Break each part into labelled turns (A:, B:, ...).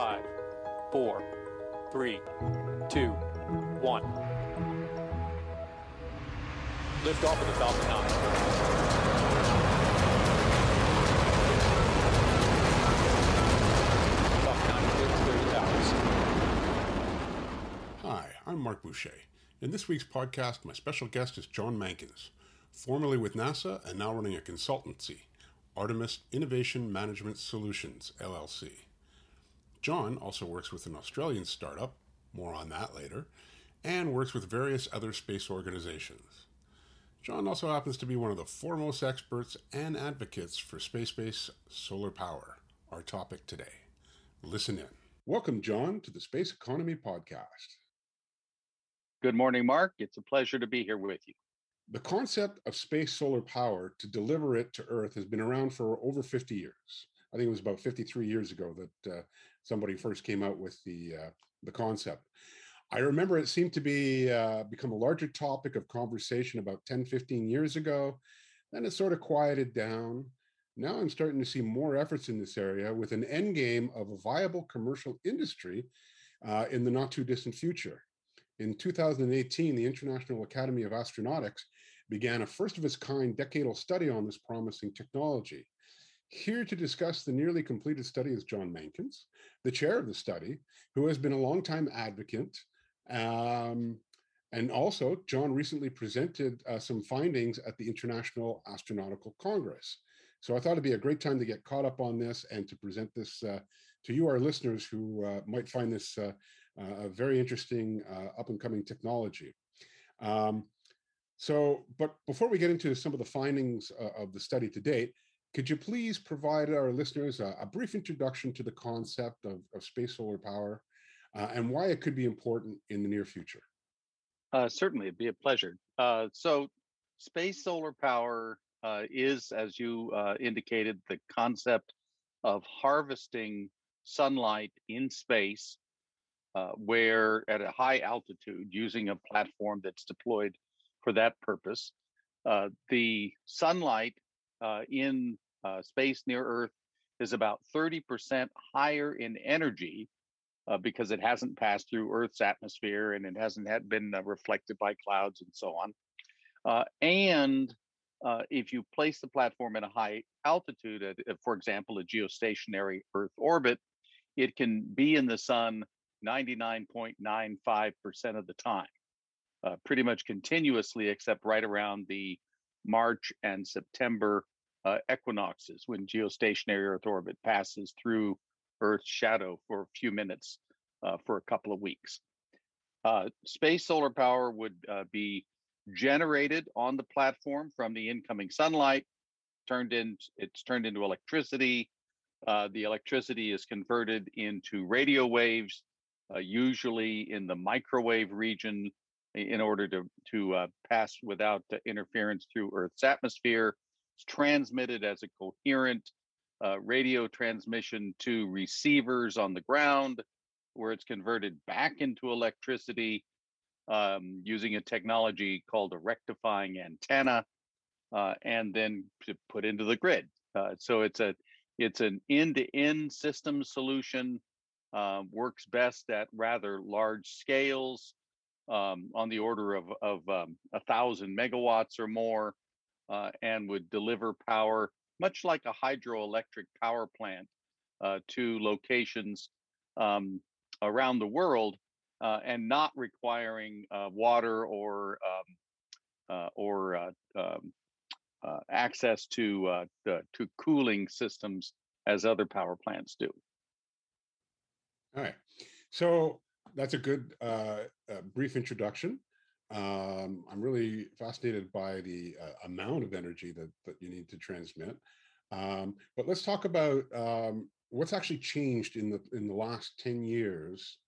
A: Five, four, three, two, one. Lift off of the Falcon 9. Falcon 9 cleared to clear the towers.
B: Hi, I'm Marc Boucher. In this week's podcast, my special guest is John Mankins, formerly with NASA and now running a consultancy, Artemis Innovation Management Solutions, LLC. John also works with an Australian startup, more on that later, and works with various other space organizations. John also happens to be one of the foremost experts and advocates for space based solar power, our topic today. Listen in. Welcome, John, to the Space Economy Podcast.
C: Good morning, Marc. It's a pleasure to be here with you.
B: The concept of space solar power to deliver it to Earth has been around for over 50 years. I think it was about 53 years ago that uh, somebody first came out with the uh, the concept. I remember it seemed to be uh, become a larger topic of conversation about 10, 15 years ago. Then it sort of quieted down. Now I'm starting to see more efforts in this area with an end game of a viable commercial industry uh, in the not too distant future. In 2018, the International Academy of Astronautics began a first of its kind decadal study on this promising technology. Here to discuss the nearly completed study is John Mankins, the chair of the study, who has been a longtime advocate. Um, and also, John recently presented uh, some findings at the International Astronautical Congress. So I thought it'd be a great time to get caught up on this and to present this uh, to you, our listeners, who uh, might find this uh, a very interesting uh, up and coming technology. Um, so, but before we get into some of the findings uh, of the study to date, could you please provide our listeners a, a brief introduction to the concept of, of space solar power uh, and why it could be important in the near future?
C: Uh, certainly, it'd be a pleasure. Uh, so, space solar power uh, is, as you uh, indicated, the concept of harvesting sunlight in space, uh, where at a high altitude, using a platform that's deployed for that purpose, the sunlight in space near Earth is about 30% higher in energy uh, because it hasn't passed through Earth's atmosphere and it hasn't had been uh, reflected by clouds and so on. Uh, and uh, if you place the platform at a high altitude, at, for example, a geostationary Earth orbit, it can be in the sun 99.95% of the time, uh, pretty much continuously, except right around the March and September uh, equinoxes when geostationary Earth orbit passes through Earth's shadow for a few minutes uh, for a couple of weeks. Uh, space solar power would uh, be generated on the platform from the incoming sunlight. Turned in, it's turned into electricity. Uh, the electricity is converted into radio waves, uh, usually in the microwave region, in order to to uh, pass without interference through Earth's atmosphere. It's transmitted as a coherent uh, radio transmission to receivers on the ground, where it's converted back into electricity um, using a technology called a rectifying antenna, uh, and then put into the grid. Uh, so it's a it's an end-to-end system solution. Uh, works best at rather large scales, um, on the order of of um, a thousand megawatts or more, uh, and would deliver power much like a hydroelectric power plant uh, to locations um, around the world uh, and not requiring uh, water or um, uh, or uh, um, access to to cooling systems as other power plants do.
B: All right, so that's a good brief introduction. Um, I'm really fascinated by the uh, amount of energy that, that you need to transmit. Um, but let's talk about um, what's actually changed in the in the last 10 years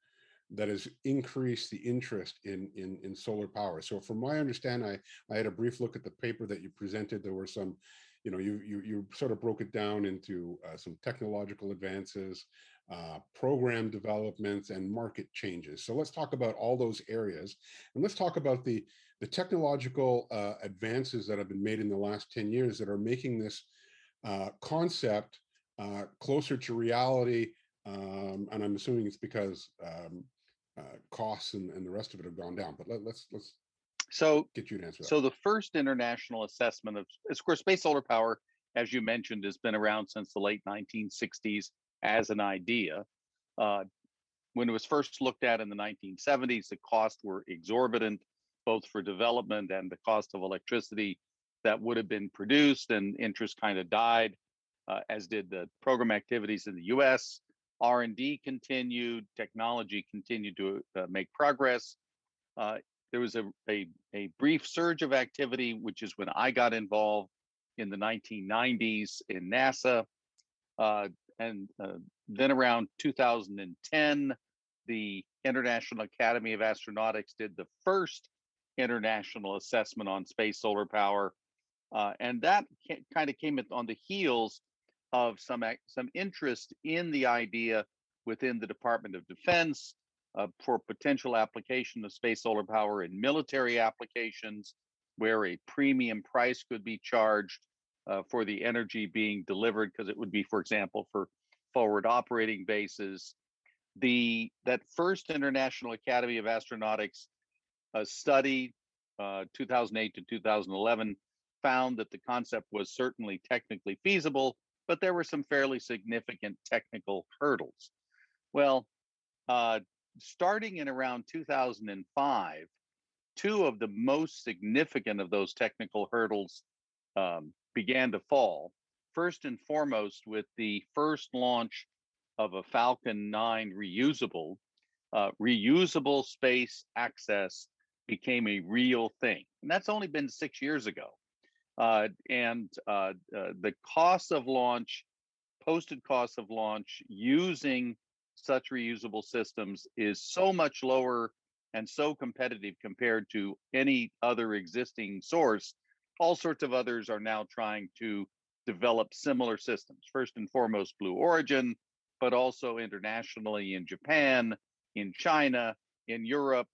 B: that has increased the interest in in, in solar power. So from my understanding, I, I had a brief look at the paper that you presented. There were some, you know, you you, you sort of broke it down into uh, some technological advances, uh, program developments, and market changes. So let's talk about all those areas, and let's talk about the the technological uh, advances that have been made in the last 10 years that are making this uh, concept uh, closer to reality Um, and I'm assuming it's because um, uh, costs and, and the rest of it have gone down. But let, let's let's
C: So
B: get you to answer that.
C: So the first international assessment of, of course, space solar power, as you mentioned, has been around since the late 1960s as an idea. Uh, when it was first looked at in the 1970s, the costs were exorbitant, both for development and the cost of electricity that would have been produced, and interest kind of died, uh, as did the program activities in the U.S. R&D continued, technology continued to uh, make progress. Uh, there was a, a, a brief surge of activity, which is when I got involved in the 1990s in NASA. And uh, then around 2010, the International Academy of Astronautics did the first international assessment on space solar power. Uh, and that kind of came on the heels of some some interest in the idea within the Department of Defense uh, for potential application of space solar power in military applications, where a premium price could be charged uh, for the energy being delivered, because it would be, for example, for forward operating bases. The that first International Academy of Astronautics uh, study, uh, 2008 to 2011, found that the concept was certainly technically feasible, but there were some fairly significant technical hurdles. Well, uh, starting in around 2005, two of the most significant of those technical hurdles um, began to fall. First and foremost, with the first launch of a Falcon 9 reusable, uh, reusable space access became a real thing. And that's only been six years ago. Uh, and uh, uh the cost of launch, posted cost of launch using such reusable systems is so much lower and so competitive compared to any other existing source. All sorts of others are now trying to develop similar systems. First and foremost, Blue Origin, but also internationally in Japan, in China, in Europe,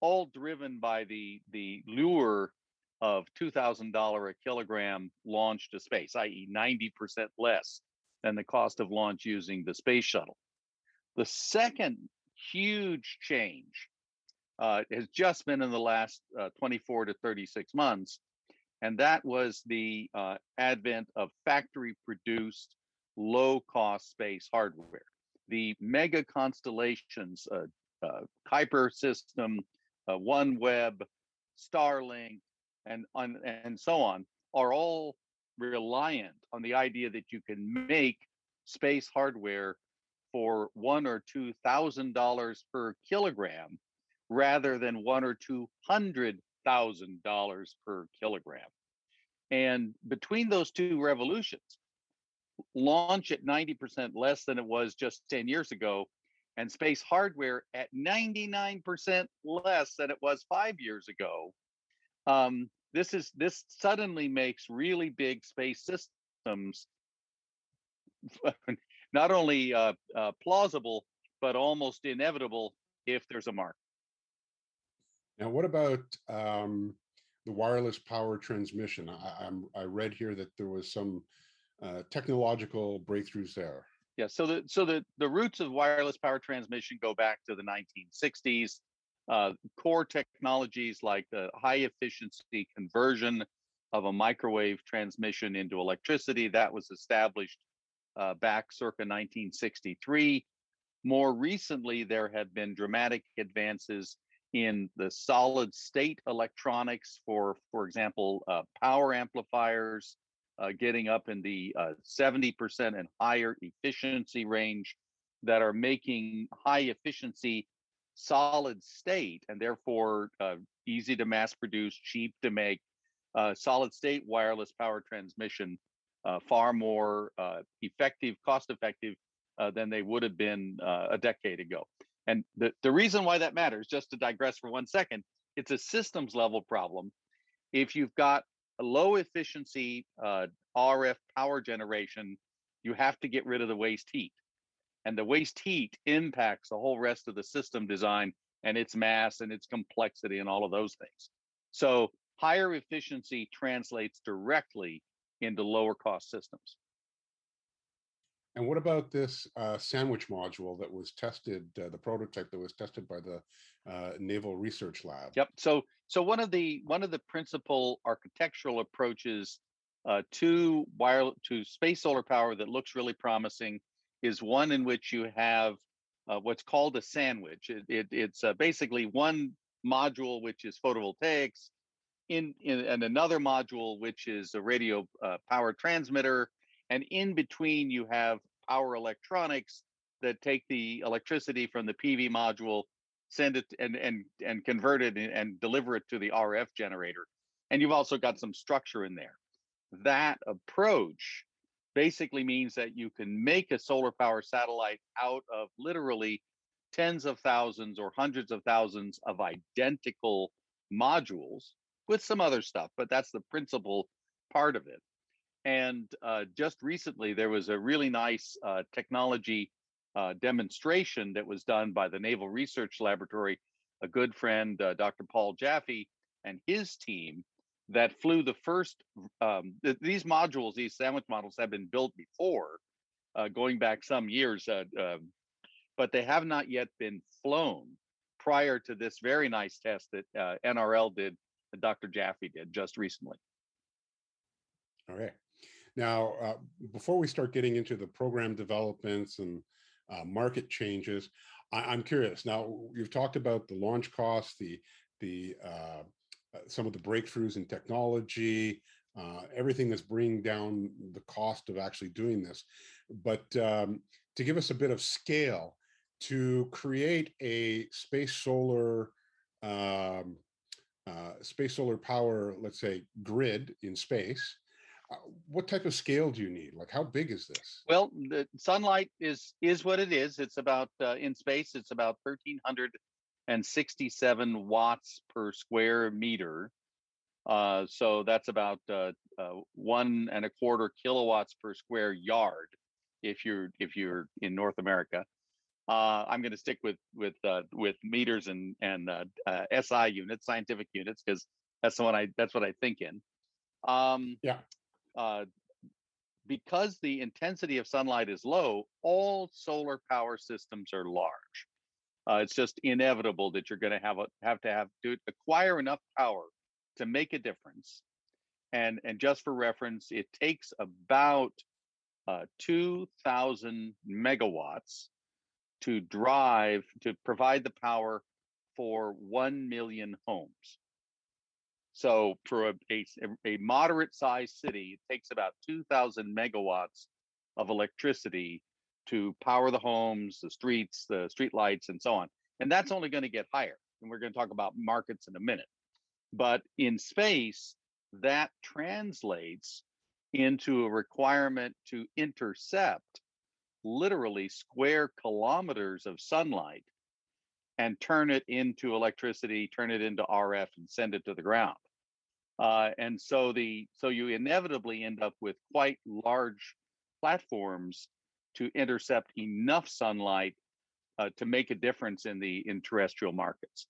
C: all driven by the, the lure of $2,000 a kilogram launch to space, i.e., 90% less than the cost of launch using the space shuttle. The second huge change uh, has just been in the last uh, 24 to 36 months, and that was the uh, advent of factory produced low cost space hardware. The mega constellations, uh, uh, Kuiper system, uh, OneWeb, Starlink, and, on, and so on, are all reliant on the idea that you can make space hardware for one or two thousand dollars per kilogram rather than one or two hundred thousand dollars per kilogram. And between those two revolutions, launch at 90% less than it was just 10 years ago, and space hardware at 99% less than it was five years ago. Um, this is this suddenly makes really big space systems not only uh, uh, plausible but almost inevitable if there's a mark.
B: Now, what about um, the wireless power transmission? I, I read here that there was some uh, technological breakthroughs there.
C: Yeah, so the so the the roots of wireless power transmission go back to the 1960s. Uh, core technologies like the high efficiency conversion of a microwave transmission into electricity that was established uh, back circa 1963. More recently, there have been dramatic advances in the solid state electronics for, for example, uh, power amplifiers, uh, getting up in the 70% uh, and higher efficiency range that are making high efficiency solid state and therefore uh, easy to mass produce, cheap to make uh, solid state wireless power transmission uh, far more effective, cost effective than they would have been a decade ago. And the, the reason why that matters, just to digress for one second, it's a systems level problem. If you've got a low efficiency uh, RF power generation, you have to get rid of the waste heat. And the waste heat impacts the whole rest of the system design and its mass and its complexity and all of those things. So higher efficiency translates directly into lower cost systems.
B: And what about this uh, sandwich module that was tested, uh, the prototype that was tested by the uh, Naval Research Lab?
C: Yep. So so one of the one of the principal architectural approaches uh, to wire to space solar power that looks really promising is one in which you have uh, what's called a sandwich. It, it, it's uh, basically one module which is photovoltaics, in, in and another module which is a radio power transmitter, and in between you have power electronics that take the electricity from the PV module, send it and and and convert it and, and deliver it to the RF generator. And you've also got some structure in there. That approach basically means that you can make a solar power satellite out of literally tens of thousands or hundreds of thousands of identical modules with some other stuff, but that's the principal part of it. And uh, just recently, there was a really nice uh, technology uh, demonstration that was done by the Naval Research Laboratory, a good friend, uh, Dr. Paul Jaffe, and his team that flew the first. Um, th- these modules, these sandwich models, have been built before, uh, going back some years, uh, um, but they have not yet been flown prior to this very nice test that NRL did, that Dr. Jaffe did just recently.
B: All right. Now, uh, before we start getting into the program developments and uh, market changes, I- am curious. Now, you've talked about the launch costs, the the uh, uh, some of the breakthroughs in technology, uh, everything that's bringing down the cost of actually doing this. But um, to give us a bit of scale, to create a space solar um, uh, space solar power, let's say, grid in space what type of scale do you need? Like, how big is this?
C: Well, the sunlight is is what it is. It's about uh, in space. It's about thirteen hundred and sixty-seven watts per square meter. Uh, so that's about uh, uh, one and a quarter kilowatts per square yard. If you're if you're in North America, uh, I'm going to stick with with with meters and and SI units, scientific units, because that's the one I that's what I think in.
B: Um, yeah uh,
C: because the intensity of sunlight is low, all solar power systems are large. Uh, it's just inevitable that you're going to have a, have to have to acquire enough power to make a difference. And and just for reference, it takes about uh, 2,000 megawatts to drive to provide the power for 1 million homes. So for a, a, a moderate sized city, it takes about 2,000 megawatts of electricity to power the homes, the streets, the street lights, and so on. And that's mm-hmm. only going to get higher. And we're going to talk about markets in a minute. But in space, that translates into a requirement to intercept literally square kilometers of sunlight and turn it into electricity, turn it into RF, and send it to the ground. Uh, and so the so you inevitably end up with quite large platforms to intercept enough sunlight uh, to make a difference in the in terrestrial markets.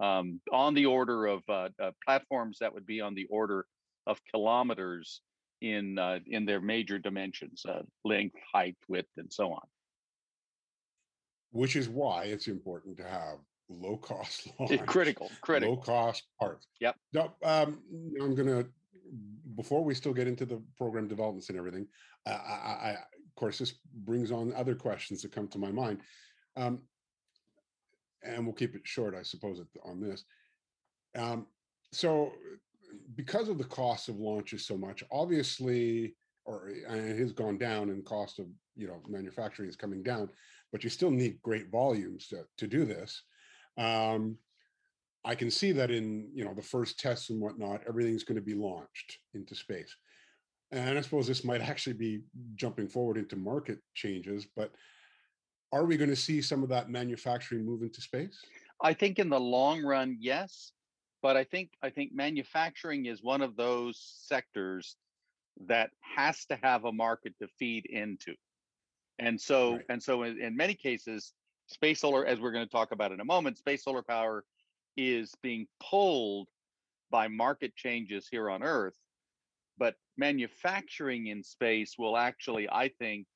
C: Um, on the order of uh, uh platforms that would be on the order of kilometers in uh, in their major dimensions, uh, length, height, width, and so on
B: which is why it's important to have low cost
C: critical, critical,
B: low cost parts.
C: Yep.
B: Now, um, I'm gonna before we still get into the program developments and everything. I, I, of course, this brings on other questions that come to my mind, um, and we'll keep it short, I suppose, on this. Um, so, because of the cost of launches so much, obviously, or it has gone down, and cost of you know manufacturing is coming down, but you still need great volumes to, to do this. Um, I can see that in you know the first tests and whatnot, everything's going to be launched into space. And I suppose this might actually be jumping forward into market changes, but are we going to see some of that manufacturing move into space?
C: I think in the long run, yes. But I think I think manufacturing is one of those sectors that has to have a market to feed into. And so right. and so in, in many cases, space solar, as we're going to talk about in a moment, space solar power is being pulled by market changes here on Earth. But manufacturing in space will actually, I think,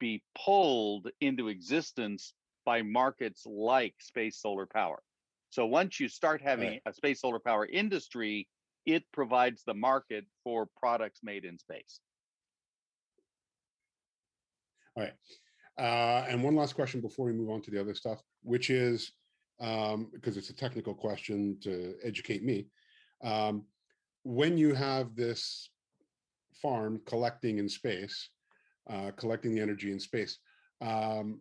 C: be pulled into existence by markets like space solar power. So once you start having
B: Right.
C: a space solar power industry, it provides the market for products made in space.
B: All right. Uh, and one last question before we move on to the other stuff, which is um, because it's a technical question to educate me. Um, when you have this farm collecting in space, uh, collecting the energy in space, um,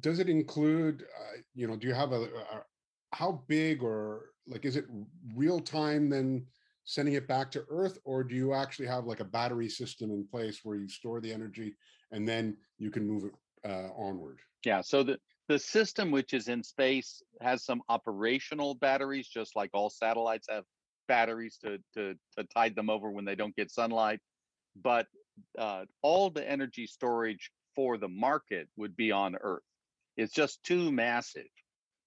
B: does it include, uh, you know, do you have a, a how big or like is it real time then sending it back to Earth, or do you actually have like a battery system in place where you store the energy and then you can move it uh, onward?
C: Yeah. So the the system which is in space has some operational batteries, just like all satellites have batteries to to to tide them over when they don't get sunlight. But uh, all the energy storage for the market would be on Earth. It's just too massive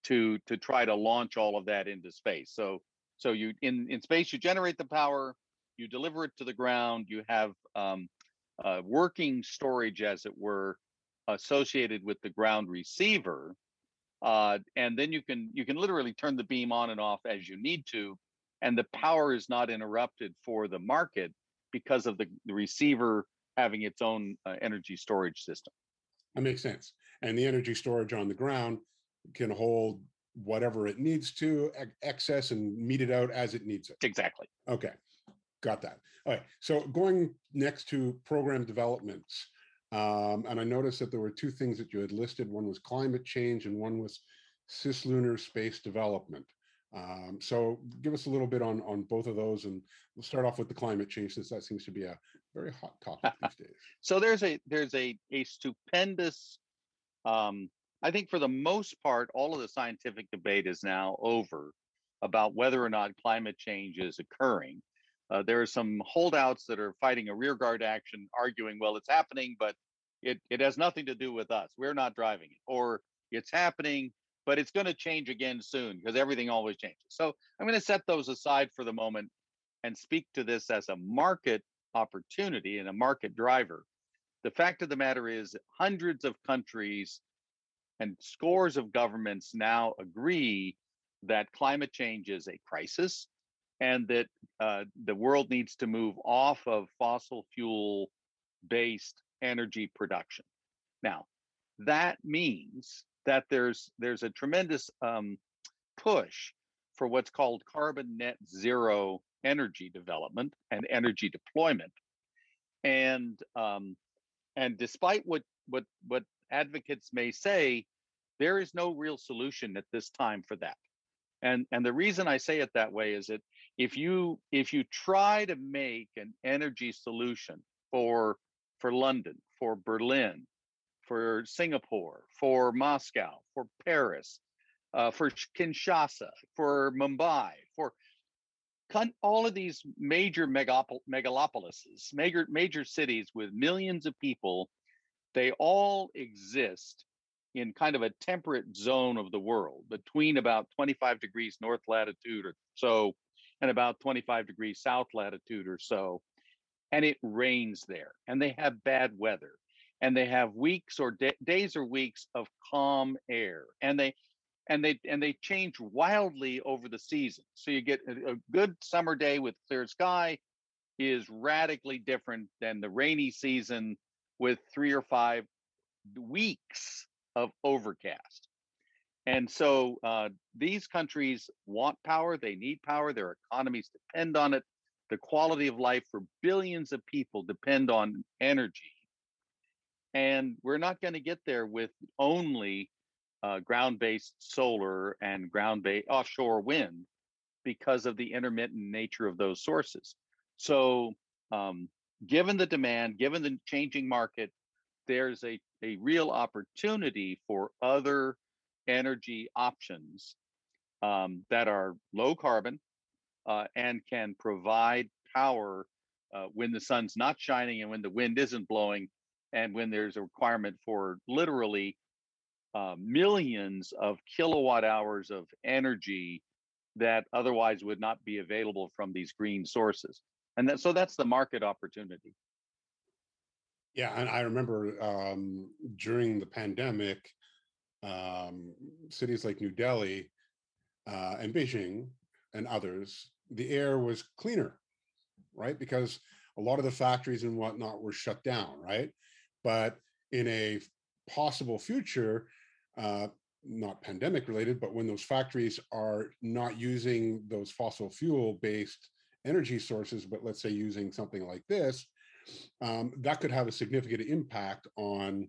C: to to try to launch all of that into space. So so you in in space you generate the power, you deliver it to the ground, you have um, uh, working storage, as it were, associated with the ground receiver, uh, and then you can you can literally turn the beam on and off as you need to, and the power is not interrupted for the market because of the, the receiver having its own uh, energy storage system.
B: That makes sense. And the energy storage on the ground can hold whatever it needs to, ex- excess, and meet it out as it needs it.
C: Exactly.
B: Okay, got that. All right. So going next to program developments, um, and I noticed that there were two things that you had listed. One was climate change, and one was cislunar space development. Um, so give us a little bit on on both of those, and we'll start off with the climate change since that seems to be a very hot topic these days.
C: So there's a there's a a stupendous um, I think for the most part, all of the scientific debate is now over about whether or not climate change is occurring. Uh, there are some holdouts that are fighting a rearguard action, arguing, well, it's happening, but it, it has nothing to do with us. We're not driving it. Or it's happening, but it's going to change again soon because everything always changes. So I'm going to set those aside for the moment and speak to this as a market opportunity and a market driver. The fact of the matter is, hundreds of countries and scores of governments now agree that climate change is a crisis and that uh, the world needs to move off of fossil fuel based energy production. Now, that means that there's there's a tremendous um, push for what's called carbon net zero energy development and energy deployment, and um, and despite what what what advocates may say, there is no real solution at this time for that. And and the reason I say it that way is that if you if you try to make an energy solution for for London, for Berlin, for Singapore, for Moscow, for Paris, uh, for Kinshasa, for Mumbai, for all of these major megapol- megalopolises, major major cities with millions of people, they all exist in kind of a temperate zone of the world between about 25 degrees north latitude or so and about 25 degrees south latitude or so and it rains there and they have bad weather and they have weeks or da- days or weeks of calm air and they and they and they change wildly over the season so you get a, a good summer day with clear sky is radically different than the rainy season with three or five weeks of overcast. And so uh, these countries want power, they need power, their economies depend on it. The quality of life for billions of people depend on energy. And we're not going to get there with only uh, ground based solar and ground based offshore wind because of the intermittent nature of those sources. So, um, given the demand, given the changing market, there's a, a real opportunity for other energy options um, that are low carbon uh, and can provide power uh, when the sun's not shining and when the wind isn't blowing and when there's a requirement for literally uh, millions of kilowatt hours of energy that otherwise would not be available from these green sources. And that, so that's the market opportunity.
B: Yeah, and I remember um, during the pandemic, um, cities like New Delhi uh, and Beijing and others, the air was cleaner, right? Because a lot of the factories and whatnot were shut down, right? But in a possible future, uh, not pandemic related, but when those factories are not using those fossil fuel based energy sources, but let's say using something like this, um, that could have a significant impact on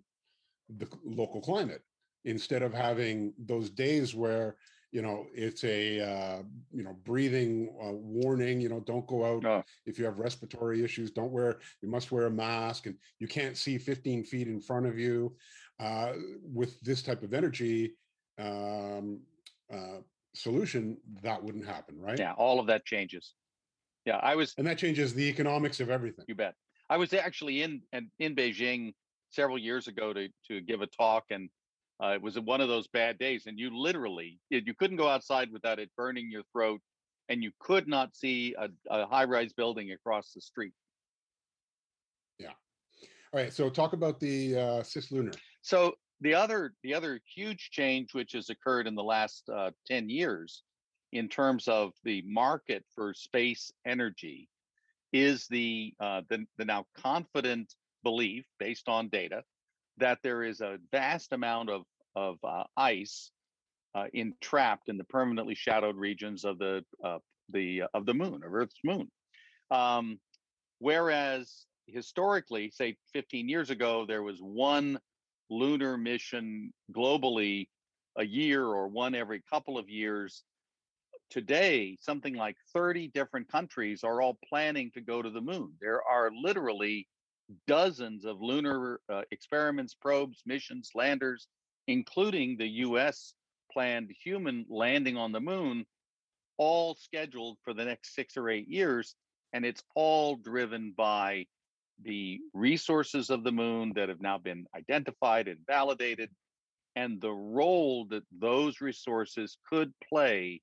B: the local climate instead of having those days where you know it's a uh, you know breathing uh, warning you know don't go out
C: Oh.
B: if you have respiratory issues don't wear you must wear a mask and you can't see 15 feet in front of you uh, with this type of energy um, uh, solution that wouldn't happen right
C: Yeah, all of that changes. Yeah, I was
B: and that changes the economics of everything
C: You bet. I was actually in and in Beijing several years ago to to give a talk, and uh, it was one of those bad days, and you literally you couldn't go outside without it burning your throat, and you could not see a, a high rise building across the street. Yeah.
B: All right so talk about the uh, cislunar
C: So the other the other huge change which has occurred in the last uh, ten years, in terms of the market for space energy, is the uh, the, the now confident belief based on data that there is a vast amount of of uh, ice uh, entrapped in the permanently shadowed regions of the uh, the of the moon of Earth's moon. Um, whereas historically, say 15 years ago, there was one lunar mission globally a year or one every couple of years. Today, something like 30 different countries are all planning to go to the moon. There are literally dozens of lunar uh, experiments, probes, missions, landers, including the US planned human landing on the moon, all scheduled for the next six or eight years. And it's all driven by the resources of the moon that have now been identified and validated, and the role that those resources could play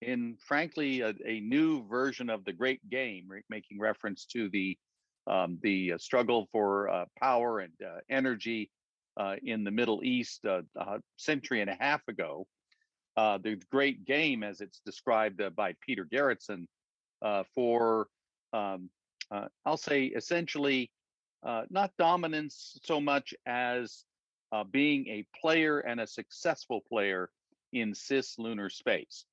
C: in, frankly, a, a new version of the great game, making reference to the um, the uh, struggle for uh, power and uh, energy uh, in the Middle East uh, a century and a half ago. Uh, the great game, as it's described by Peter Garretson, uh, for um, I'll say essentially not dominance so much as being a player and a successful player in cis lunar space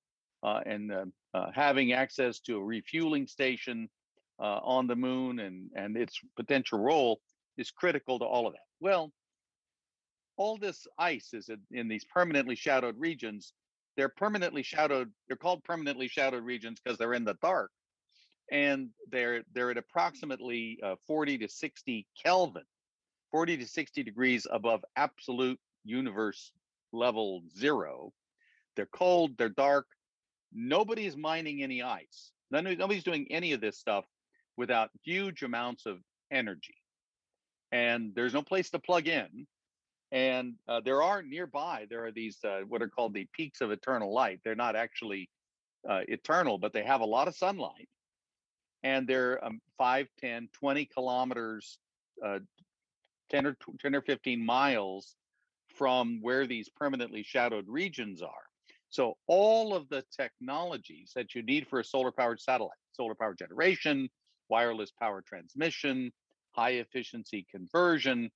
C: and having access to a refueling station uh, on the moon and, and its potential role is critical to all of that. Well, all this ice is in, in these permanently shadowed regions. They're permanently shadowed. They're called permanently shadowed regions because they're in the dark and they're they're at approximately uh, 40 to 60 Kelvin, 40 to 60 degrees above absolute universe level zero. They're cold, they're dark. Nobody's mining any ice. None, nobody's doing any of this stuff without huge amounts of energy. And there's no place to plug in. And uh, there are nearby, there are these uh, what are called the peaks of eternal light. They're not actually uh, eternal, but they have a lot of sunlight and they're um, 5 10 20 kilometers uh, 10 or tw- 10 or 15 miles from where these permanently shadowed regions are so all of the technologies that you need for a solar powered satellite solar power generation wireless power transmission high efficiency conversion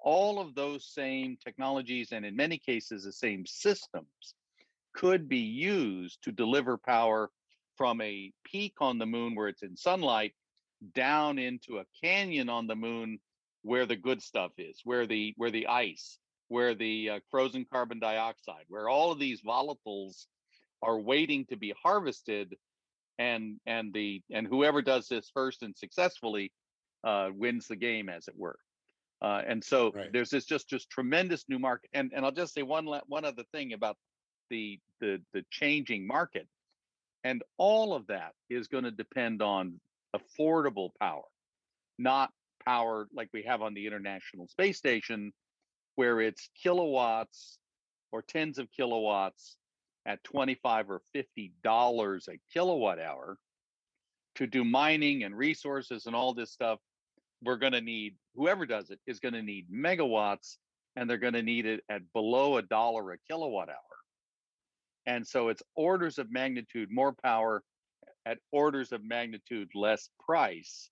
C: all of those same technologies and in many cases the same systems could be used to deliver power from a peak on the moon where it's in sunlight down into a canyon on the moon where the good stuff is where the where the ice where the uh, frozen carbon dioxide where all of these volatiles are waiting to be harvested and and the and whoever does this first and successfully uh, wins the game as it were uh, and so
B: Right.
C: there's this just just tremendous new market and and i'll just say one one other thing about the the the changing market and all of that is going to depend on affordable power, not power like we have on the International Space Station, where it's kilowatts or tens of kilowatts at 25 or 50 dollars a kilowatt hour to do mining and resources and all this stuff we're going to need whoever does it is going to need megawatts and they're going to need it at below a dollar a kilowatt hour. And so it's orders of magnitude more power at orders of magnitude less price.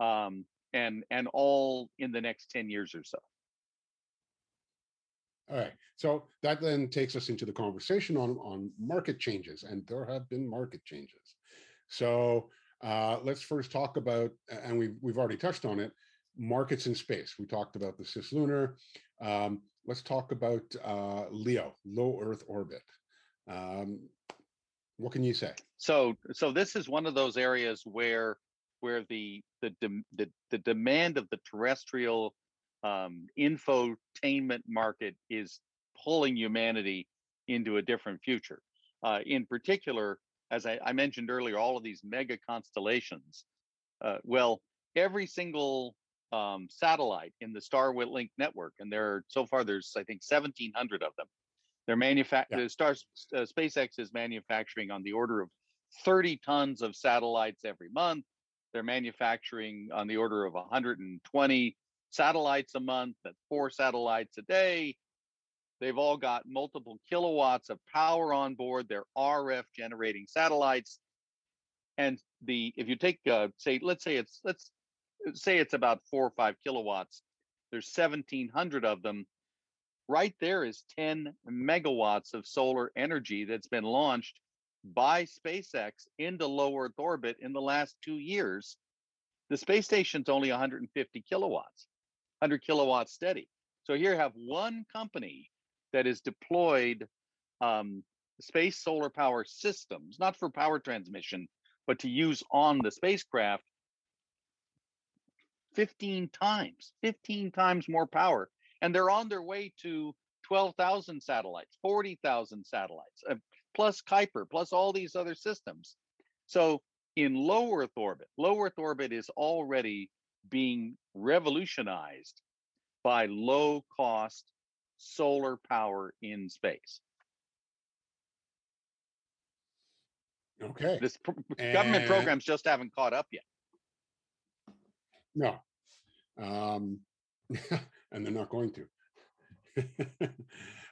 C: Um, and and all in the next 10 years or so.
B: All right. So that then takes us into the conversation on, on market changes, and there have been market changes. So uh, let's first talk about, and we've, we've already touched on it, markets in space. We talked about the cislunar. Um, let's talk about uh, LEO, low Earth orbit. Um, what can you say?
C: So, so this is one of those areas where where the the the, the demand of the terrestrial um, infotainment market is pulling humanity into a different future. Uh, in particular, as I, I, mentioned earlier, all of these mega constellations. Uh, well, every single um, satellite in the Starlink network, and there are so far there's I think 1,700 of them. They're manufacturing. Yeah. Star uh, SpaceX is manufacturing on the order of 30 tons of satellites every month. They're manufacturing on the order of 120 satellites a month, that's four satellites a day. They've all got multiple kilowatts of power on board. They're RF generating satellites. And the if you take uh, say let's say it's let's say it's about four or five kilowatts. There's 1,700 of them. Right there is 10 megawatts of solar energy that's been launched by SpaceX into low Earth orbit in the last two years. The space station's only 150 kilowatts, 100 kilowatts steady. So here have one company that is deployed um, space solar power systems, not for power transmission, but to use on the spacecraft 15 times, 15 times more power. And they're on their way to 12,000 satellites, 40,000 satellites, uh, plus Kuiper, plus all these other systems. So in low Earth orbit, low Earth orbit is already being revolutionized by low cost solar power in space.
B: Okay.
C: This government programs just haven't caught up yet.
B: No. Um, and they're not going to.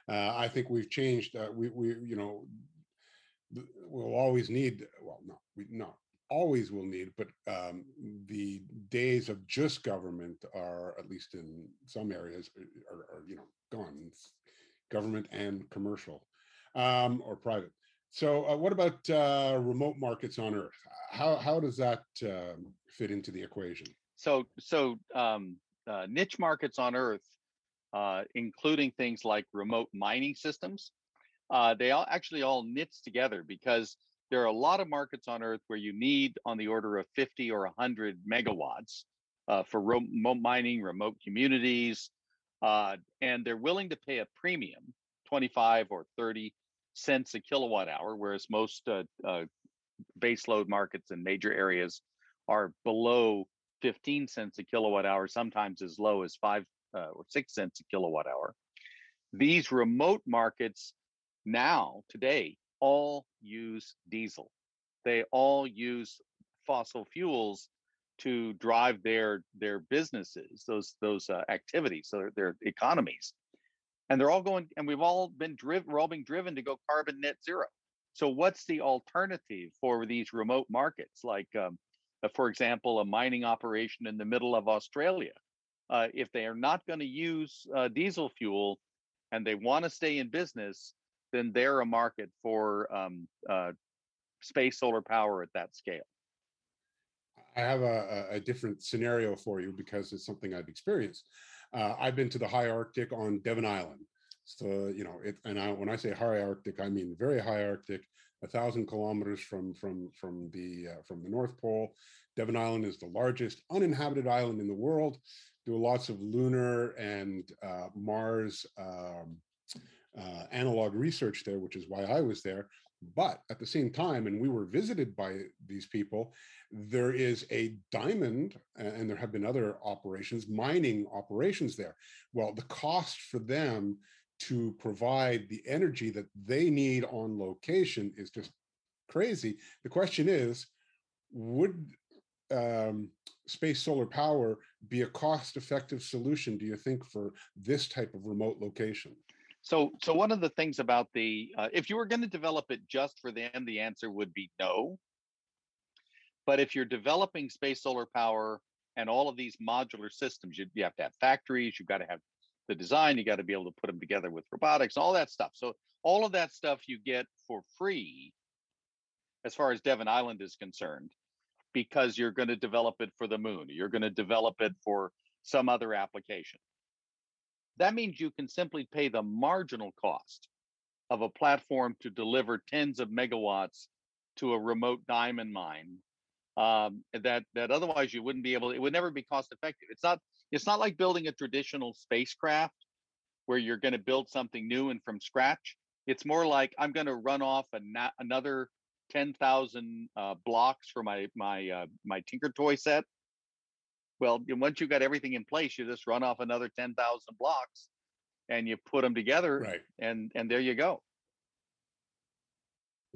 B: uh, I think we've changed. Uh, we, we, you know, we'll always need. Well, no, we no always will need, but um, the days of just government are, at least in some areas, are, are you know gone. government and commercial um, or private. So, uh, what about uh, remote markets on Earth? How how does that um, fit into the equation?
C: So, so um, uh, niche markets on Earth, uh, including things like remote mining systems, uh, they all actually all knits together because there are a lot of markets on Earth where you need on the order of 50 or 100 megawatts uh, for remote mining, remote communities, uh, and they're willing to pay a premium, 25 or 30 cents a kilowatt hour, whereas most uh, uh baseload markets in major areas are below 15 cents a kilowatt hour, sometimes as low as five uh, or six cents a kilowatt hour. These remote markets now, today, all use diesel. They all use fossil fuels to drive their their businesses, those those uh, activities, so their, their economies, and they're all going. And we've all been driven. We're all being driven to go carbon net zero. So, what's the alternative for these remote markets, like um, uh, for example, a mining operation in the middle of Australia. Uh, if they are not going to use uh, diesel fuel and they want to stay in business, then they're a market for um, uh, space solar power at that scale.
B: I have a, a, different scenario for you because it's something I've experienced. Uh, I've been to the high Arctic on Devon Island. So, you know, it, and I, when I say high Arctic, I mean very high Arctic, a thousand kilometers from from from the uh, from the North Pole. Devon Island is the largest uninhabited island in the world. Do lots of lunar and uh, Mars um, uh, analog research there, which is why I was there. But at the same time, and we were visited by these people, there is a diamond, and there have been other operations, mining operations there. Well, the cost for them to provide the energy that they need on location is just crazy. The question is, would um, space solar power be a cost-effective solution? Do you think for this type of remote location?
C: So, so one of the things about the, uh, if you were going to develop it just for them, the answer would be no. But if you're developing space solar power and all of these modular systems, you, you have to have factories, you've got to have the design, you got to be able to put them together with robotics, all that stuff. So all of that stuff you get for free, as far as Devon Island is concerned, because you're going to develop it for the moon, you're going to develop it for some other application. That means you can simply pay the marginal cost of a platform to deliver tens of megawatts to a remote diamond mine um, that that otherwise you wouldn't be able. It would never be cost effective. It's not. It's not like building a traditional spacecraft where you're going to build something new and from scratch. It's more like I'm going to run off a na- another ten thousand uh, blocks for my my uh, my Tinker Toy set. Well, once you've got everything in place, you just run off another ten thousand blocks, and you put them together,
B: Right.
C: and and there you go.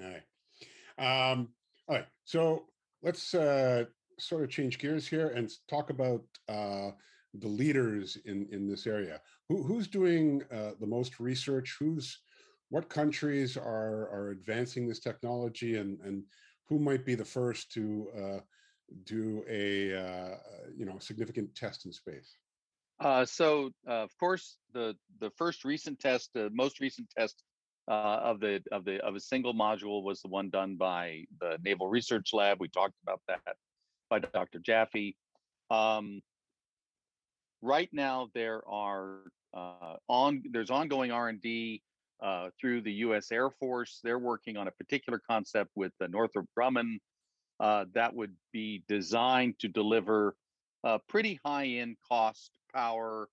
B: All right. Um, all right. So let's uh, sort of change gears here and talk about uh, the leaders in in this area. Who, who's doing uh, the most research? Who's what countries are are advancing this technology, and and who might be the first to uh, do a uh, you know significant test in space?
C: Uh, so uh, of course the the first recent test, the most recent test uh, of the of the of a single module was the one done by the Naval Research Lab. We talked about that by Dr. Jaffe. Um, right now there are uh, on there's ongoing R and D uh, through the U.S. Air Force. They're working on a particular concept with the Northrop Grumman uh, that would be designed to deliver uh, pretty high end cost power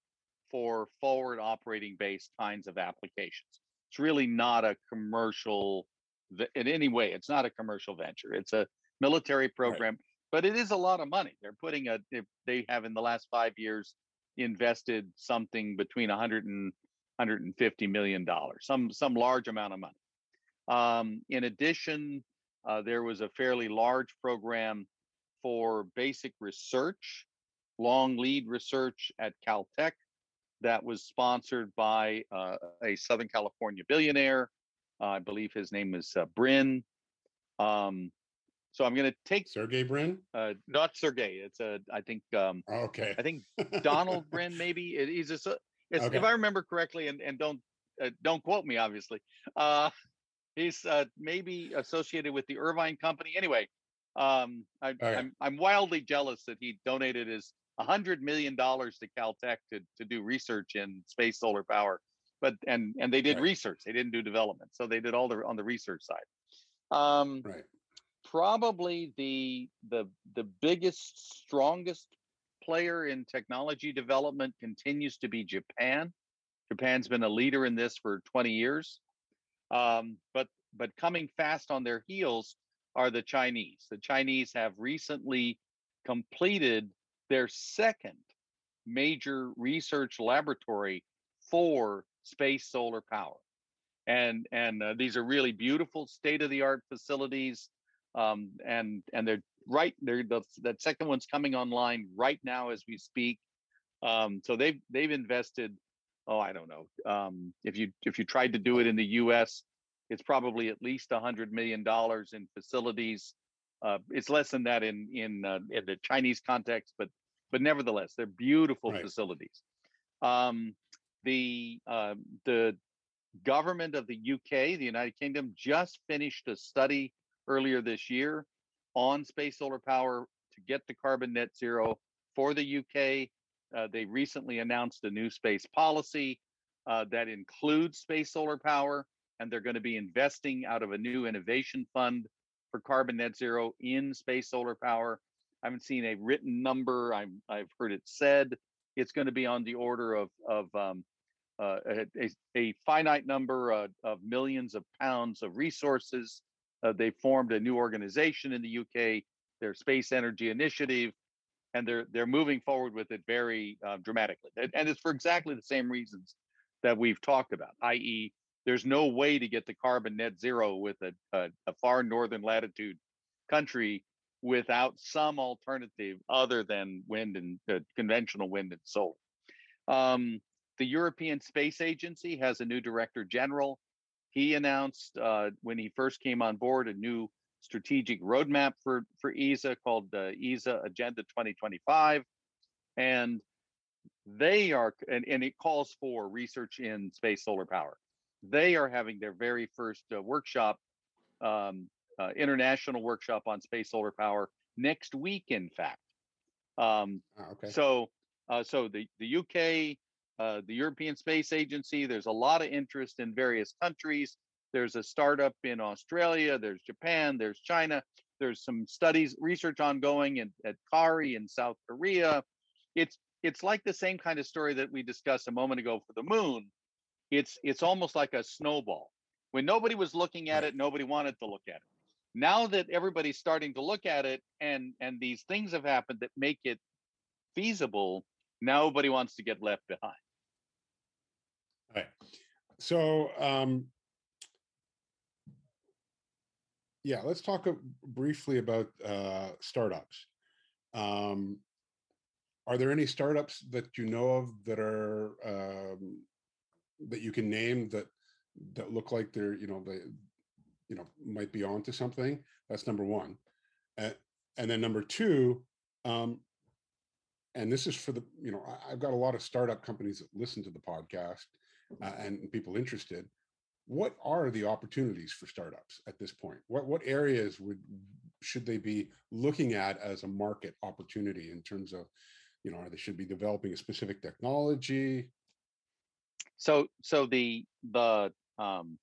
C: for forward operating based kinds of applications. It's really not a commercial in any way. It's not a commercial venture. It's a military program, but it is a lot of money. They're putting a they- they have in the last five years invested something between 100 and 150 million dollars, some some large amount of money. Um, in addition, uh, there was a fairly large program for basic research, long lead research at Caltech that was sponsored by uh, a Southern California billionaire. Uh, I believe his name is uh, Brin. Um, so I'm going to take
B: Sergey Brin?
C: uh, not Sergey. It's a I think um,
B: Okay.
C: I think Donald Bren maybe. It- He's a, it's,
B: Okay.
C: if I remember correctly, and and don't uh, don't quote me obviously. Uh, he's uh, maybe associated with the Irvine Company. Anyway, um, I,
B: Okay.
C: I'm I'm wildly jealous that he donated his hundred million dollars to Caltech to to do research in space solar power. But and and they did
B: Right.
C: research. They didn't do development. So they did all the on the research side. Um,
B: right.
C: probably the the the biggest strongest player in technology development continues to be Japan. Japan's been a leader in this for 20 years. Um, but but coming fast on their heels are the Chinese. The Chinese have recently completed their second major research laboratory for space solar power. And and uh, these are really beautiful state of the art facilities um, and and they're right. They're the that second one's coming online right now as we speak. Um, so they've they've invested. Oh, I don't know. Um, if you if you tried to do it in the U.S., it's probably at least a hundred million dollars in facilities. Uh, it's less than that in in uh, in the Chinese context, but but nevertheless, they're beautiful
B: Right.
C: facilities. Um, the uh, the government of the UK, the United Kingdom, just finished a study earlier this year on space solar power to get the carbon net zero for the UK. Uh, they recently announced a new space policy uh, that includes space solar power, and they're going to be investing out of a new innovation fund for carbon net zero in space solar power. I haven't seen a written number. I'm, I've heard it said it's going to be on the order of of um, uh, a, a, a finite number uh, of millions of pounds of resources. Uh, they formed a new organization in the UK, their Space Energy Initiative, and they're they're moving forward with it very uh, dramatically. And, it's for exactly the same reasons that we've talked about, i.e., there's no way to get to carbon net zero with a, a, a far northern latitude country without some alternative other than wind and uh, conventional wind and solar. Um, the European Space Agency has a new director general. He announced uh, when he first came on board a new strategic roadmap for for ESA called the ESA Agenda 2025, and they are and, and it calls for research in space solar power. They are having their very first uh, workshop, um, uh, international workshop on space solar power next week. In fact, um,
B: Ah, okay.
C: so uh, so the the UK, uh, the European Space Agency. There's a lot of interest in various countries. There's a startup in Australia. There's Japan. There's China. There's some studies, research ongoing in, at KARI in South Korea. It's it's like the same kind of story that we discussed a moment ago for the moon. It's it's almost like a snowball. When nobody was looking at it, nobody wanted to look at it. Now that everybody's starting to look at it, and and these things have happened that make it feasible, nobody wants to get left behind.
B: All right. So, um, yeah, let's talk briefly about uh, startups. Um, are there any startups that you know of that are um, that you can name that that look like they're you know they you know might be onto something? That's number one, and and then number two, um, and this is for the you know I, I've got a lot of startup companies that listen to the podcast uh, and people interested what are the opportunities for startups at this point what what areas would should they be looking at as a market opportunity in terms of you know are they should be developing a specific technology
C: So so the the um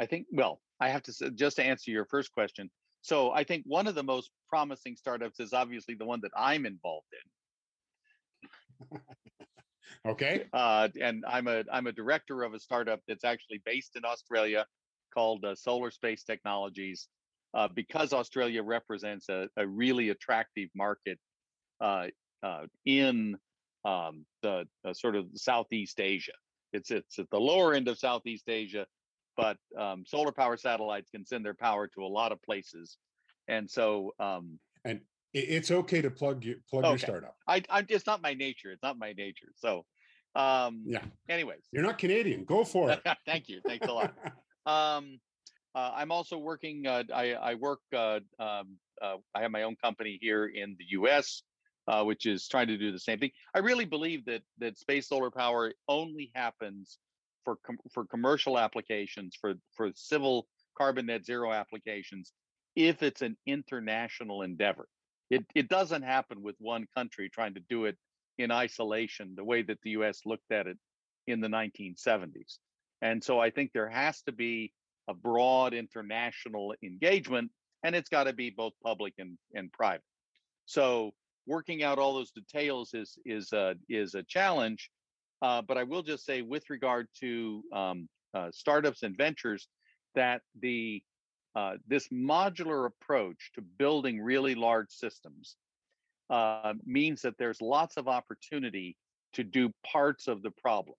C: I think well, I have to say, just to answer your first question. So I think one of the most promising startups is obviously the one that I'm involved in.
B: okay
C: Uh, and I'm a I'm a director of a startup that's actually based in Australia called uh, Solar Space Technologies. Uh, because Australia represents a, a really attractive market uh, uh, in um, the uh, sort of Southeast Asia. It's it's at the lower end of Southeast Asia, but um, solar power satellites can send their power to a lot of places, and so um,
B: and it's okay to plug your plug your startup
C: I, I it's not my nature. It's not my nature. So, um,
B: yeah
C: anyways,
B: you're not canadian go for it
C: thank you, thanks a lot. Um, uh, I'm also working. Uh, I, I work. Uh, um, uh, I have my own company here in the U.S., uh, which is trying to do the same thing. I really believe that that space solar power only happens for com- for commercial applications, for for civil carbon net zero applications, if it's an international endeavor. It it doesn't happen with one country trying to do it in isolation, the way that the U.S. looked at it in the 1970s. And so I think there has to be a broad international engagement, and it's got to be both public and, and private. So working out all those details is is a is a challenge. Uh, but I will just say, with regard to um, uh, startups and ventures, that the uh, this modular approach to building really large systems uh, means that there's lots of opportunity to do parts of the problem.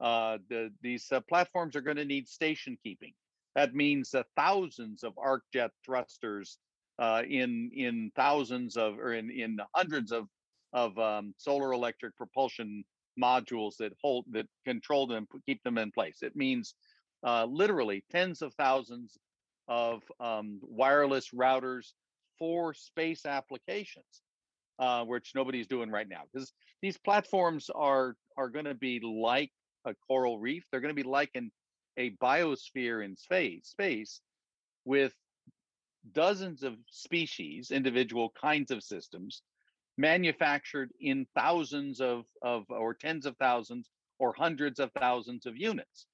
C: Uh, the, these uh, platforms are going to need station keeping. That means thousands of arc jet thrusters uh, in in thousands of or in in hundreds of of um, solar electric propulsion modules that hold that control them, keep them in place. It means uh, literally tens of thousands of um, wireless routers for space applications, uh, which nobody's doing right now because these platforms are are going to be like a coral reef. They're going to be like an, a biosphere in space, space with dozens of species, individual kinds of systems, manufactured in thousands of, of or tens of thousands or hundreds of thousands of units.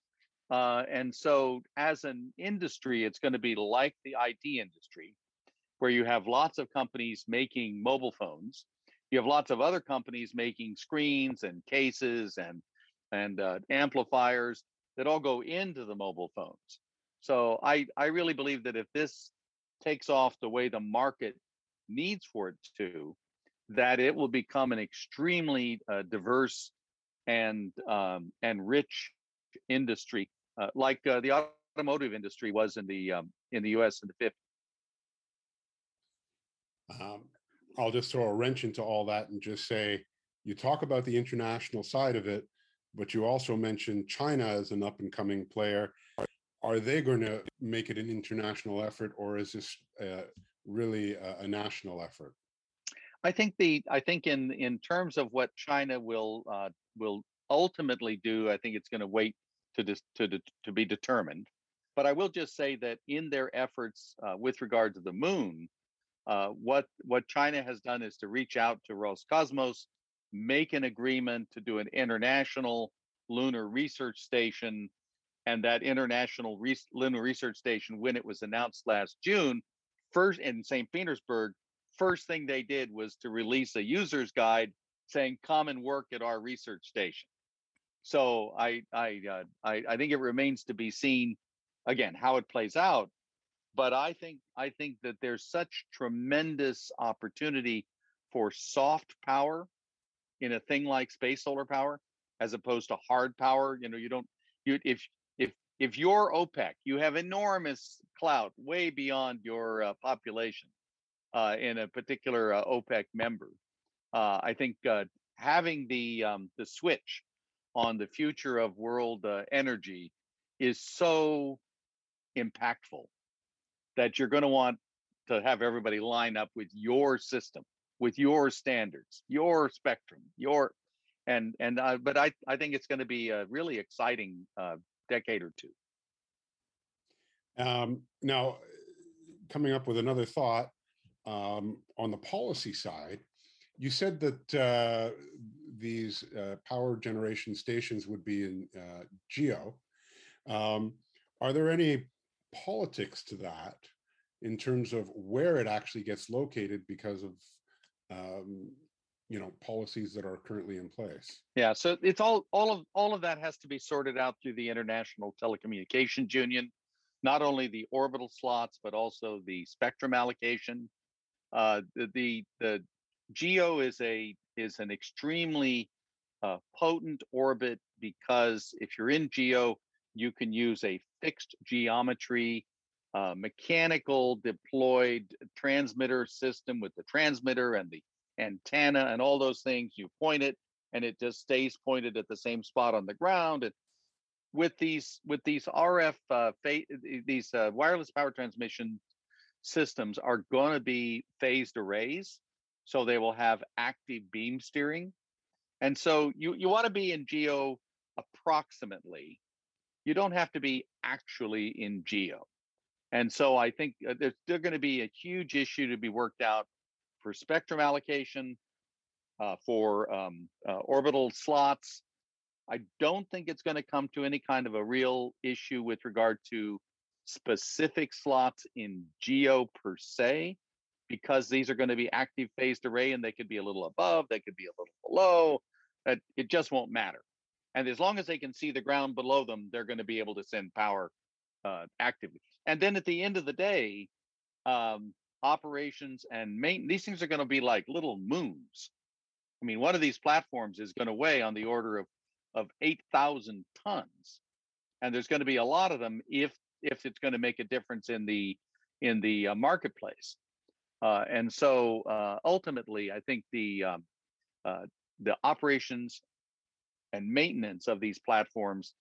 C: Uh, and so, as an industry, it's going to be like the IT industry, where you have lots of companies making mobile phones. You have lots of other companies making screens and cases and and uh, amplifiers that all go into the mobile phones. So I I really believe that if this takes off the way the market needs for it to, that it will become an extremely uh, diverse and um, and rich industry, uh, like uh, the automotive industry was in the um, in the U.S. in the 50s.
B: Um, I'll just throw a wrench into all that and just say, you talk about the international side of it, but you also mentioned China as an up and coming player. Are they going to make it an international effort, or is this uh, really a, a, national effort?
C: I think the I think in in terms of what China will uh, will ultimately do, I think it's going to wait to to to be determined. But I will just say that in their efforts uh, with regard to the moon, uh, what what China has done is to reach out to Roscosmos, make an agreement to do an international lunar research station, and that international re- lunar research station, when it was announced last June, first in St. Petersburg, first thing they did was to release a user's guide saying, "Come and work at our research station." So I I uh, I, I think it remains to be seen again how it plays out but I think I think that there's such tremendous opportunity for soft power in a thing like space solar power as opposed to hard power. You know, you don't you if if if you're OPEC, you have enormous clout way beyond your uh, population uh, in a particular uh, OPEC member. Uh, I think uh, having the um, the switch on the future of world uh, energy is so impactful that you're going to want to have everybody line up with your system, with your standards, your spectrum, your and and uh, but I I think it's going to be a really exciting uh, decade or two.
B: Um, now, coming up with another thought um, on the policy side, you said that uh, these uh, power generation stations would be in uh, geo. Um, are there any politics to that in terms of where it actually gets located because of um, you know policies that are currently in place?
C: Yeah so it's all all of all of that has to be sorted out through the international telecommunications union. Not only the orbital slots but also the spectrum allocation. Uh, the, the the geo is a is an extremely uh, potent orbit because if you're in geo you can use a fixed geometry uh, mechanical deployed transmitter system with the transmitter and the antenna and all those things. You point it and it just stays pointed at the same spot on the ground. And with these with these RF uh, fa- these uh, wireless power transmission systems are going to be phased arrays, so they will have active beam steering. And so you you want to be in geo approximately you don't have to be actually in geo. And so I think uh, there's still going to be a huge issue to be worked out for spectrum allocation, uh, for um, uh, orbital slots. I don't think it's going to come to any kind of a real issue with regard to specific slots in geo per se, because these are going to be active phased array and they could be a little above, they could be a little below. That it just won't matter. And as long as they can see the ground below them, they're going to be able to send power uh, actively. And then at the end of the day, um, operations and maintenance, these things are going to be like little moons. I mean, one of these platforms is going to weigh on the order of, of 8,000 tons. And there's going to be a lot of them if if it's going to make a difference in the in the uh, marketplace. Uh, and so uh, ultimately, I think the um, uh, the operations and maintenance of these platforms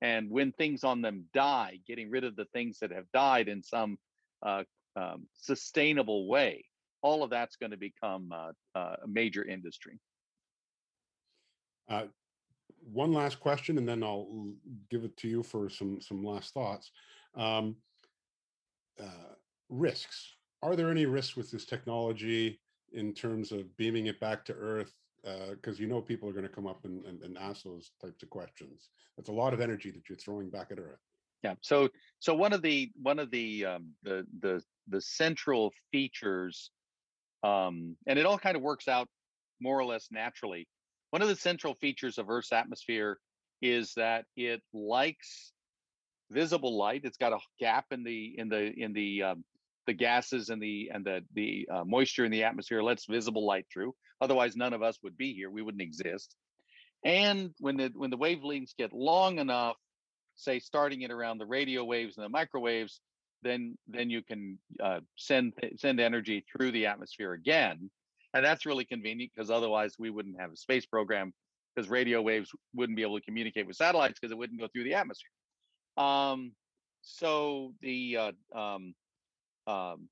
C: and when things on them die getting rid of the things that have died in some uh, um, sustainable way all of that's going to become uh, uh, a major industry.
B: One last question and then i'll give it to you for some some last thoughts. Um, risks are there any risks with this technology in terms of beaming it back to earth because uh, you know people are going to come up and, and, and, ask those types of questions. That's a lot of energy that you're throwing back at Earth.
C: Yeah. So so one of the one of the um, the the the central features, um, and it all kind of works out more or less naturally. One of the central features of Earth's atmosphere is that it likes visible light. It's got a gap in the in the in the um, the gases and the and the the uh, moisture in the atmosphere lets visible light through. Otherwise, none of us would be here. We wouldn't exist. And when the when the wavelengths get long enough, say starting it around the radio waves and the microwaves, then then you can uh, send send energy through the atmosphere again, and that's really convenient because otherwise we wouldn't have a space program because radio waves wouldn't be able to communicate with satellites because it wouldn't go through the atmosphere. Um, so the uh, um, um,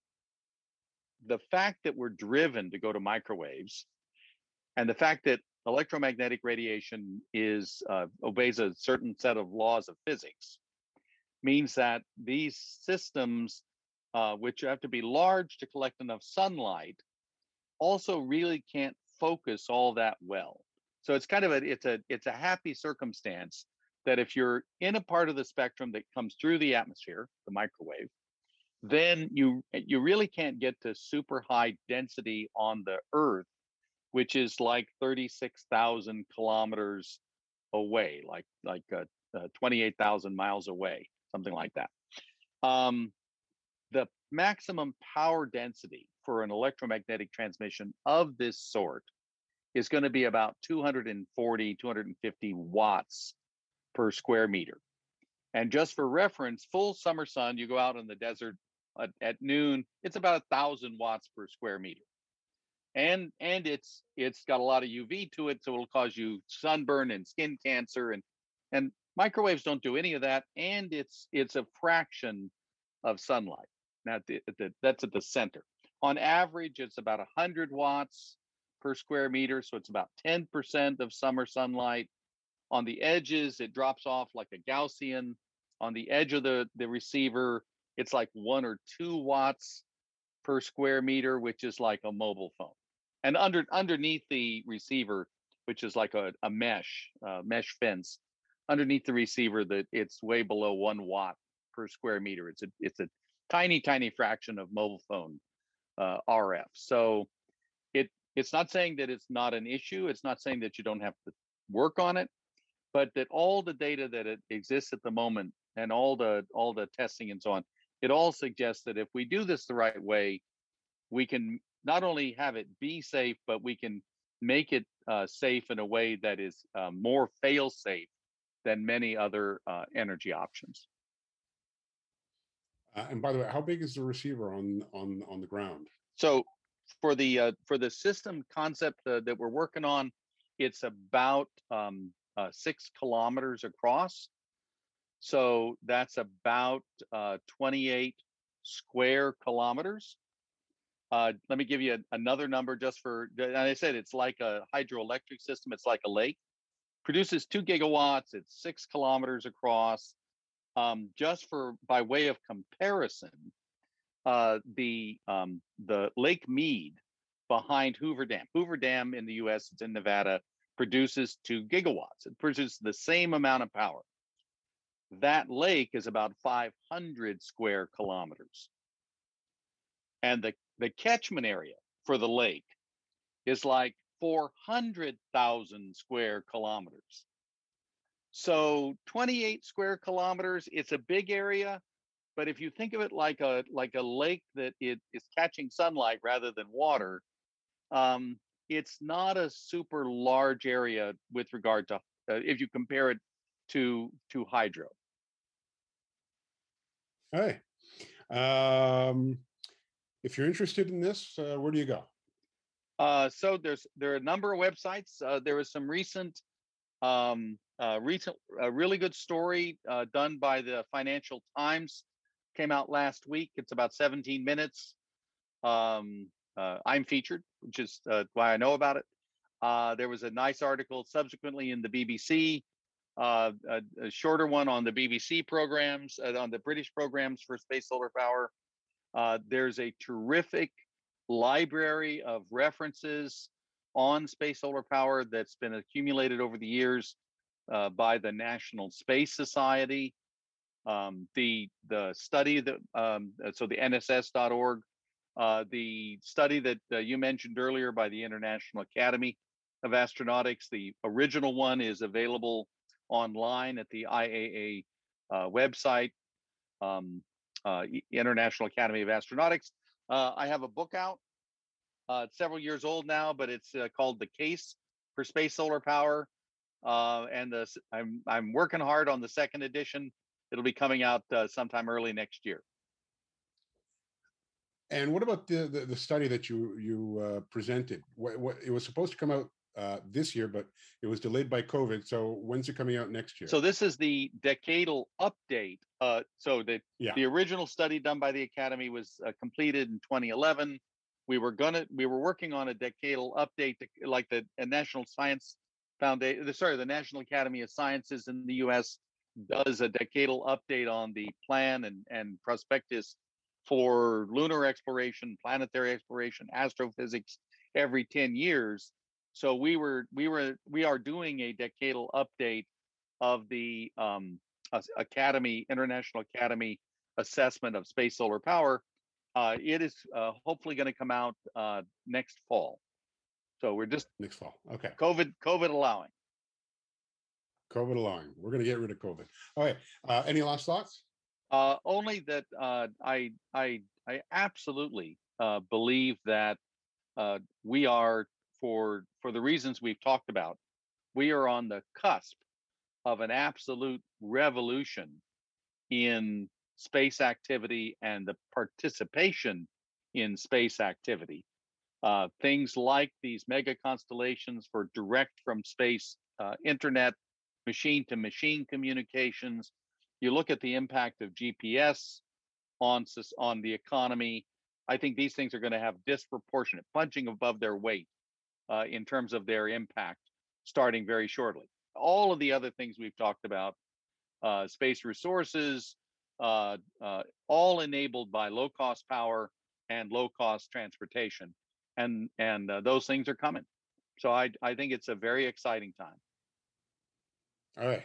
C: the fact that we're driven to go to microwaves, and the fact that electromagnetic radiation is uh, obeys a certain set of laws of physics means that these systems, uh, which have to be large to collect enough sunlight, also really can't focus all that well. So it's kind of a it's a it's a happy circumstance that if you're in a part of the spectrum that comes through the atmosphere, the microwave, then you you really can't get to super high density on the Earth, which is like 36,000 kilometers away, like like uh, uh, 28,000 miles away something like that. Um, the maximum power density for an electromagnetic transmission of this sort is going to be about 240, 250 watts per square meter. And just for reference, full summer sun, you go out in the desert at, at noon, it's about a thousand watts per square meter. And and it's it's got a lot of UV to it, so it'll cause you sunburn and skin cancer and and Microwaves don't do any of that, and it's it's a fraction of sunlight. Now, the, the, that's at the center. On average, it's about 100 watts per square meter, so it's about 10% of summer sunlight. On the edges, it drops off like a Gaussian. On the edge of the, the receiver, it's like one or two watts per square meter, which is like a mobile phone. And under underneath the receiver, which is like a, a mesh, uh, mesh fence, underneath the receiver that it's way below one watt per square meter. It's a it's a tiny tiny fraction of mobile phone uh, RF. So it it's not saying that it's not an issue. It's not saying that you don't have to work on it, but that all the data that exists at the moment and all the all the testing and so on, it all suggests that if we do this the right way, we can not only have it be safe, but we can make it uh, safe in a way that is uh, more fail safe than many other uh, energy options.
B: Uh, and by the way, how big is the receiver on on on the ground?
C: So for the uh, for the system concept uh, that we're working on, it's about um, uh, six kilometers across. So that's about uh, 28 square kilometers. let me give you a, another number just for, and I said it's like a hydroelectric system. It's like a lake produces two gigawatts. It's six kilometers across. Um, just for by way of comparison, uh, the um, the Lake Mead behind Hoover Dam. Hoover Dam in the U.S. It's in Nevada. Produces two gigawatts. It produces the same amount of power. That lake is about 500 square kilometers, and the the catchment area for the lake is like 400,000 square kilometers. So 28 square kilometers, it's a big area, but if you think of it like a like a lake that it is catching sunlight rather than water, um, it's not a super large area with regard to uh, if you compare it to to hydro.
B: Hey, um, if you're interested in this, uh, where do you go?
C: Uh, so there's there are a number of websites. Uh, there was some recent, um, uh, recent, a really good story uh, done by the Financial Times, came out last week. It's about 17 minutes. Um, uh, I'm featured, which is why I know about it. there was a nice article subsequently in the BBC, a, a, shorter one on the BBC programs, on the British programs for space solar power. there's a terrific library of references on space solar power that's been accumulated over the years uh, by the National Space Society. Um, the the study that um, uh, so the NSS.org, uh, the study that uh, you mentioned earlier by the International Academy of Astronautics. The original one is available online at the IAA uh, website, um, uh, International Academy of Astronautics. Uh, I have a book out. Uh, it's several years old now, but it's uh, called "The Case for Space Solar Power," and the, I'm I'm working hard on the second edition. It'll be coming out sometime early next year.
B: And what about the the, the study that you you uh, presented? What, what it was supposed to come out uh, this year, but it was delayed by COVID. So when's it coming out next year?
C: So this is the decadal update. Uh, so the
B: Yeah.
C: the original study done by the Academy was uh, completed in 2011. We were gonna we were working on a decadal update, to, like the National Science Foundation. Sorry, the National Academy of Sciences in the U.S. does a decadal update on the plan and and prospectus for lunar exploration, planetary exploration, astrophysics every 10 years. So we were we were we are doing a decadal update of the um, Academy International Academy assessment of space solar power. Uh, it is uh, hopefully going to come out uh, next fall. So we're just
B: next fall. Okay.
C: COVID COVID allowing.
B: COVID allowing. We're going to get rid of COVID. Okay. Uh, any last thoughts?
C: Uh, only that uh, I I I absolutely uh, believe that uh, we are for for the reasons we've talked about, we are on the cusp of an absolute revolution in space activity and the participation in space activity. Uh, things like these mega constellations for direct from space uh, internet, machine to machine communications. You look at the impact of GPS on on the economy. I think these things are going to have disproportionate punching above their weight uh, in terms of their impact starting very shortly. All of the other things we've talked about, uh, space resources, uh, uh, all enabled by low cost power and low cost transportation, and and uh, those things are coming. So I I think it's a very exciting time.
B: All right.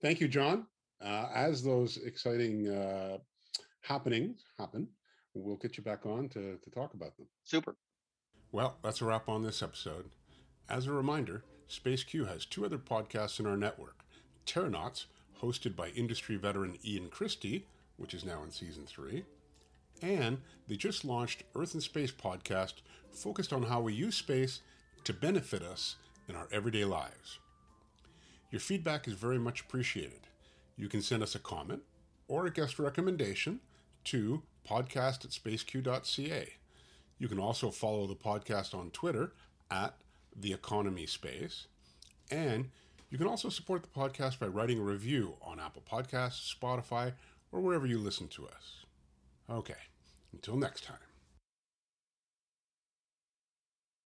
B: Thank you, John. Uh, as those exciting uh, happenings happen, we'll get you back on to, to talk about them.
C: Super.
B: Well, that's a wrap on this episode. As a reminder, Space Q has two other podcasts in our network Terranauts, hosted by industry veteran Ian Christie, which is now in season three, and they just launched Earth and Space podcast focused on how we use space to benefit us in our everyday lives. Your feedback is very much appreciated. You can send us a comment or a guest recommendation to podcast at spaceq.ca. You can also follow the podcast on Twitter at The Economy Space. And you can also support the podcast by writing a review on Apple Podcasts, Spotify, or wherever you listen to us. Okay, until next time.